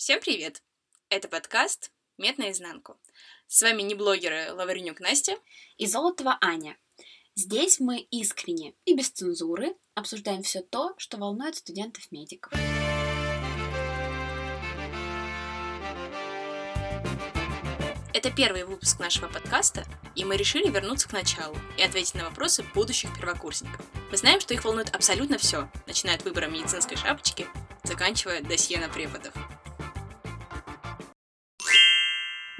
Всем привет! Это подкаст «Мед наизнанку». С вами не блогеры Лавренюк Настя и Золотова Аня. Здесь мы искренне и без цензуры обсуждаем все то, что волнует студентов-медиков. Это первый выпуск нашего подкаста, и мы решили вернуться к началу и ответить на вопросы будущих первокурсников. Мы знаем, что их волнует абсолютно все, начиная от выбора медицинской шапочки, заканчивая досье на преподов.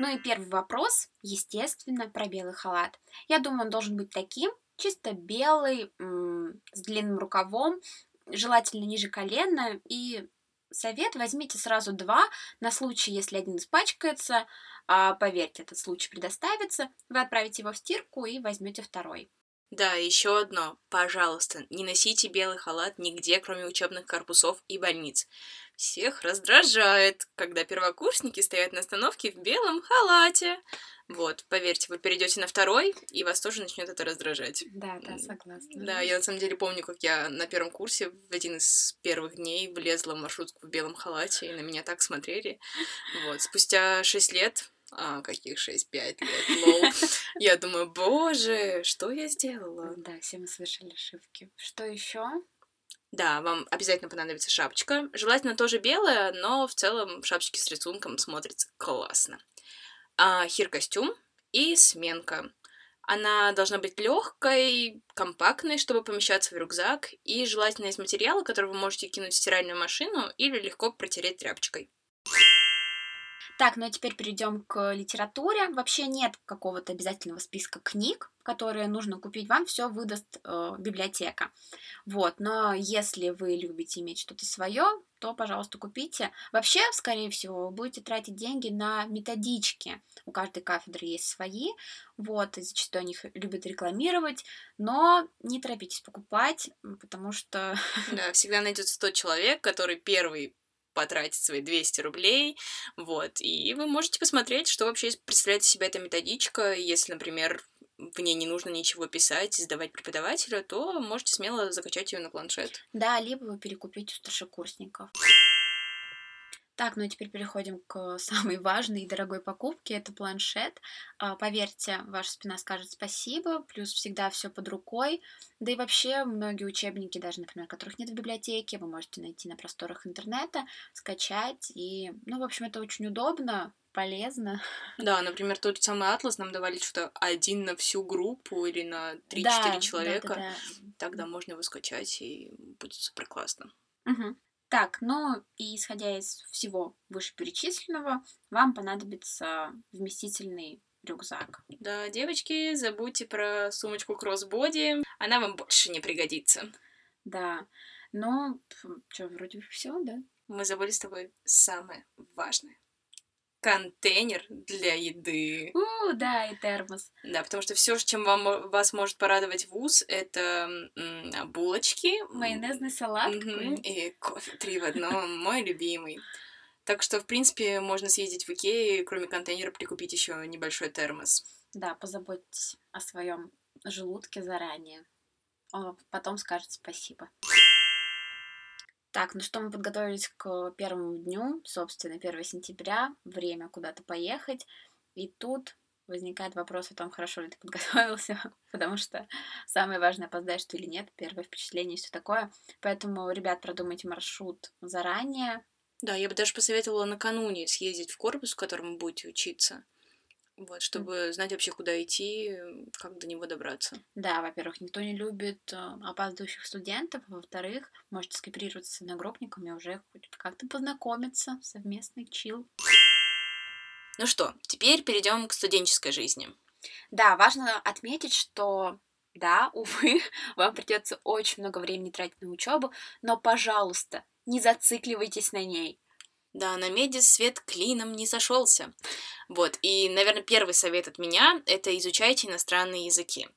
Ну и первый вопрос, естественно, про белый халат. Я думаю, он должен быть таким, чисто белый, с длинным рукавом, желательно ниже колена. И совет возьмите сразу два, на случай, если один испачкается, а, поверьте, этот случай предоставится, вы отправите его в стирку и возьмете второй. Да, еще одно. Пожалуйста, не носите белый халат нигде, кроме учебных корпусов и больниц. Всех раздражает, когда первокурсники стоят на остановке в белом халате. Вот, поверьте, вы перейдете на второй, и вас тоже начнет это раздражать. Да, да, согласна. Да, я на самом деле помню, как я на первом курсе в один из первых дней влезла в маршрутку в белом халате, и на меня так смотрели. Вот, спустя шесть лет а, каких 6-5 лет, лол. Я думаю, боже, что я сделала? Да, все мы совершили ошибки. Что еще? Да, вам обязательно понадобится шапочка. Желательно тоже белая, но в целом шапочки с рисунком смотрятся классно. А, хир-костюм и сменка. Она должна быть легкой, компактной, чтобы помещаться в рюкзак, и желательно из материала, который вы можете кинуть в стиральную машину или легко протереть тряпочкой. Так, ну а теперь перейдем к литературе. Вообще нет какого-то обязательного списка книг, которые нужно купить. Вам все выдаст э, библиотека. Вот, но если вы любите иметь что-то свое, то, пожалуйста, купите. Вообще, скорее всего, вы будете тратить деньги на методички. У каждой кафедры есть свои, вот, и зачастую они их любят рекламировать, но не торопитесь покупать, потому что... Да, всегда найдется тот человек, который первый потратить свои 200 рублей, вот, и вы можете посмотреть, что вообще представляет из себя эта методичка, если, например, в ней не нужно ничего писать и сдавать преподавателю, то можете смело закачать ее на планшет. Да, либо вы перекупите у старшекурсников. Так, ну и теперь переходим к самой важной и дорогой покупке. Это планшет. А, поверьте, ваша спина скажет спасибо, плюс всегда все под рукой. Да и вообще многие учебники, даже, например, которых нет в библиотеке, вы можете найти на просторах интернета, скачать. И, ну, в общем, это очень удобно, полезно. Да, например, тот самый атлас нам давали что-то один на всю группу или на 3-4 да, человека. Да, да, да. Тогда можно его скачать, и будет супер классно. Угу. Так, ну и исходя из всего вышеперечисленного, вам понадобится вместительный рюкзак. Да, девочки, забудьте про сумочку кроссбоди, она вам больше не пригодится. Да, но что, вроде все, да? Мы забыли с тобой самое важное контейнер для еды. У, да, и термос. Да, потому что все, чем вам, вас может порадовать вуз, это м, булочки, майонезный салат угу, и кофе три в одном, мой любимый. Так что, в принципе, можно съездить в Икею, кроме контейнера, прикупить еще небольшой термос. Да, позаботьтесь о своем желудке заранее. Он потом скажет спасибо. Так, ну что, мы подготовились к первому дню, собственно, 1 сентября, время куда-то поехать, и тут возникает вопрос о том, хорошо ли ты подготовился, потому что самое важное, опоздаешь ты или нет, первое впечатление и все такое. Поэтому, ребят, продумайте маршрут заранее. Да, я бы даже посоветовала накануне съездить в корпус, в котором вы будете учиться. Вот, чтобы знать вообще, куда идти, как до него добраться. Да, во-первых, никто не любит э, опаздывающих студентов, а во-вторых, можете скооперироваться с одногруппниками, уже хоть как-то познакомиться, совместный чил. Ну что, теперь перейдем к студенческой жизни. Да, важно отметить, что да, увы, вам придется очень много времени тратить на учебу, но, пожалуйста, не зацикливайтесь на ней. Да, на меди свет клином не сошелся. Вот, и, наверное, первый совет от меня — это изучайте иностранные языки.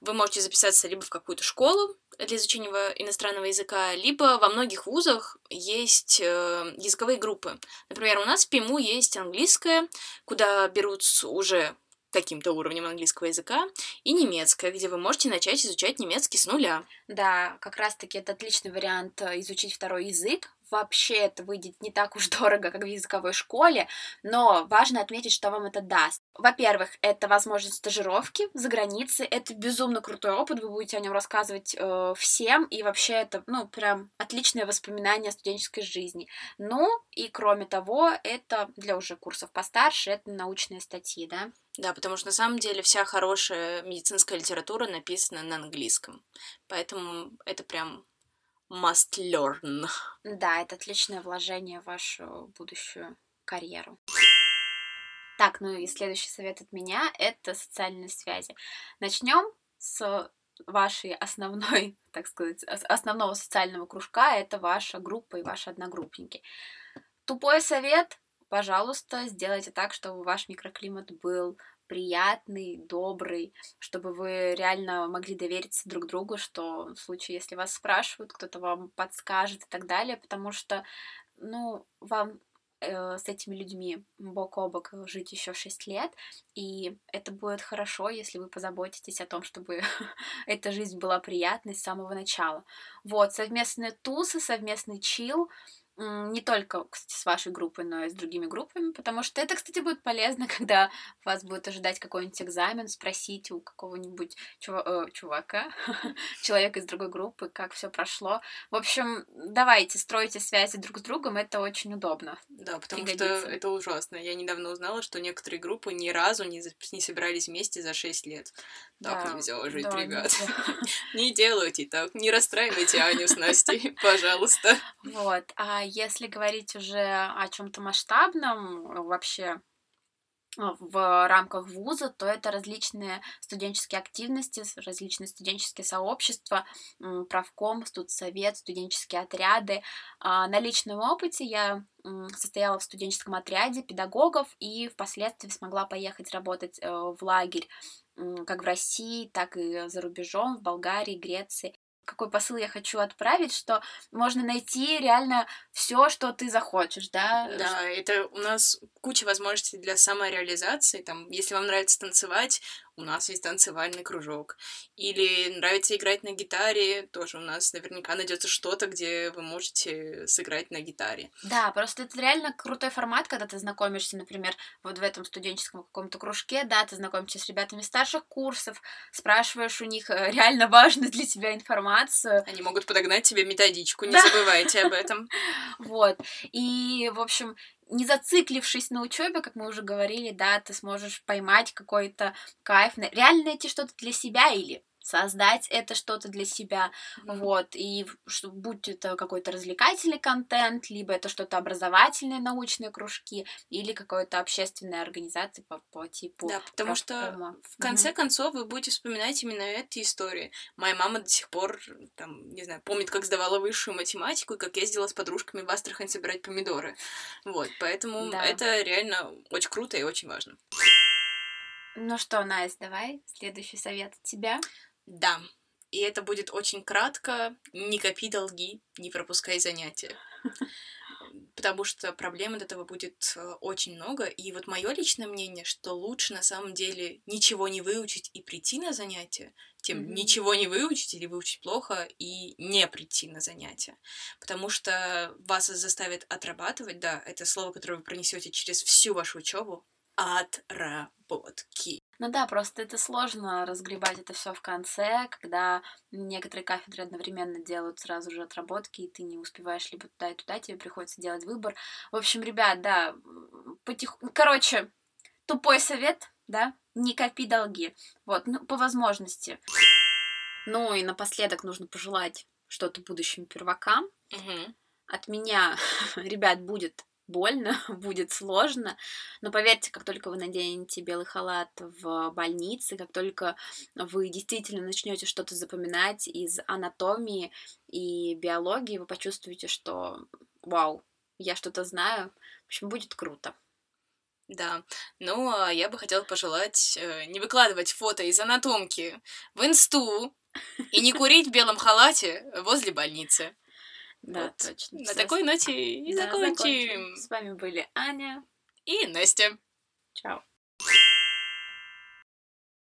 Вы можете записаться либо в какую-то школу для изучения иностранного языка, либо во многих вузах есть э, языковые группы. Например, у нас в ПИМУ есть английская, куда берут уже каким-то уровнем английского языка, и немецкое, где вы можете начать изучать немецкий с нуля. Да, как раз-таки это отличный вариант э, изучить второй язык вообще это выйдет не так уж дорого, как в языковой школе, но важно отметить, что вам это даст. Во-первых, это возможность стажировки за границей, это безумно крутой опыт, вы будете о нем рассказывать э, всем, и вообще это, ну, прям отличное воспоминание о студенческой жизни. Ну, и кроме того, это для уже курсов постарше, это научные статьи, да. Да, потому что на самом деле вся хорошая медицинская литература написана на английском. Поэтому это прям must learn. Да, это отличное вложение в вашу будущую карьеру. Так, ну и следующий совет от меня — это социальные связи. Начнем с вашей основной, так сказать, основного социального кружка, это ваша группа и ваши одногруппники. Тупой совет, пожалуйста, сделайте так, чтобы ваш микроклимат был приятный, добрый, чтобы вы реально могли довериться друг другу, что в случае, если вас спрашивают, кто-то вам подскажет и так далее, потому что, ну, вам э, с этими людьми бок о бок жить еще 6 лет, и это будет хорошо, если вы позаботитесь о том, чтобы эта жизнь была приятной с самого начала. Вот, совместные тусы, совместный чил — не только, кстати, с вашей группой, но и с другими группами, потому что это, кстати, будет полезно, когда вас будет ожидать какой-нибудь экзамен, спросить у какого-нибудь чува- э, чувака, человека из другой группы, как все прошло. В общем, давайте, стройте связи друг с другом, это очень удобно. Да, потому пригодится. что это ужасно. Я недавно узнала, что некоторые группы ни разу не, не собирались вместе за 6 лет. Так да, нельзя жить, да, ребят. Не делайте так, не расстраивайте Аню с Настей, пожалуйста. Вот, а если говорить уже о чем-то масштабном, вообще а, в рамках вуза, то это различные студенческие активности, различные студенческие сообщества, правком, студсовет, студенческие отряды. А, на личном опыте я состояла в студенческом отряде педагогов и впоследствии смогла поехать работать э, в лагерь как в России, так и за рубежом, в Болгарии, Греции какой посыл я хочу отправить, что можно найти реально все, что ты захочешь, да? Да, это у нас куча возможностей для самореализации. Там, если вам нравится танцевать, у нас есть танцевальный кружок. Или нравится играть на гитаре, тоже у нас наверняка найдется что-то, где вы можете сыграть на гитаре. Да, просто это реально крутой формат, когда ты знакомишься, например, вот в этом студенческом каком-то кружке, да, ты знакомишься с ребятами старших курсов, спрашиваешь у них э, реально важную для тебя информацию. Они могут подогнать тебе методичку, не забывайте об этом. Вот. И, в общем, не зациклившись на учебе, как мы уже говорили, да, ты сможешь поймать какой-то кайф, реально найти что-то для себя или создать это что-то для себя, mm-hmm. вот, и что, будь это какой-то развлекательный контент, либо это что-то образовательные научные кружки, или какой-то общественная организация по, по типу... Да, потому что в конце mm-hmm. концов вы будете вспоминать именно эти истории. Моя мама до сих пор, там, не знаю, помнит, как сдавала высшую математику, и как ездила с подружками в Астрахань собирать помидоры. Вот, поэтому да. это реально очень круто и очень важно. Ну что, Настя, давай следующий совет от тебя. Да. И это будет очень кратко. Не копи долги, не пропускай занятия. Потому что проблем от этого будет э, очень много. И вот мое личное мнение, что лучше на самом деле ничего не выучить и прийти на занятия, тем mm-hmm. ничего не выучить или выучить плохо и не прийти на занятия. Потому что вас заставят отрабатывать, да, это слово, которое вы пронесете через всю вашу учебу, отработки. Ну да, просто это сложно разгребать это все в конце, когда некоторые кафедры одновременно делают сразу же отработки, и ты не успеваешь либо туда и туда, тебе приходится делать выбор. В общем, ребят, да, потих... Короче, тупой совет, да, не копи долги. Вот, ну, по возможности. Ну и напоследок нужно пожелать что-то будущим первакам. Угу. От меня, ребят, будет больно, будет сложно, но поверьте, как только вы наденете белый халат в больнице, как только вы действительно начнете что-то запоминать из анатомии и биологии, вы почувствуете, что вау, я что-то знаю. В общем, будет круто. Да, ну, а я бы хотела пожелать э, не выкладывать фото из анатомки в инсту и не курить в белом халате возле больницы. Да, вот. точно. На такой ноте и да, закончим. закончим. С вами были Аня и Настя. Чао.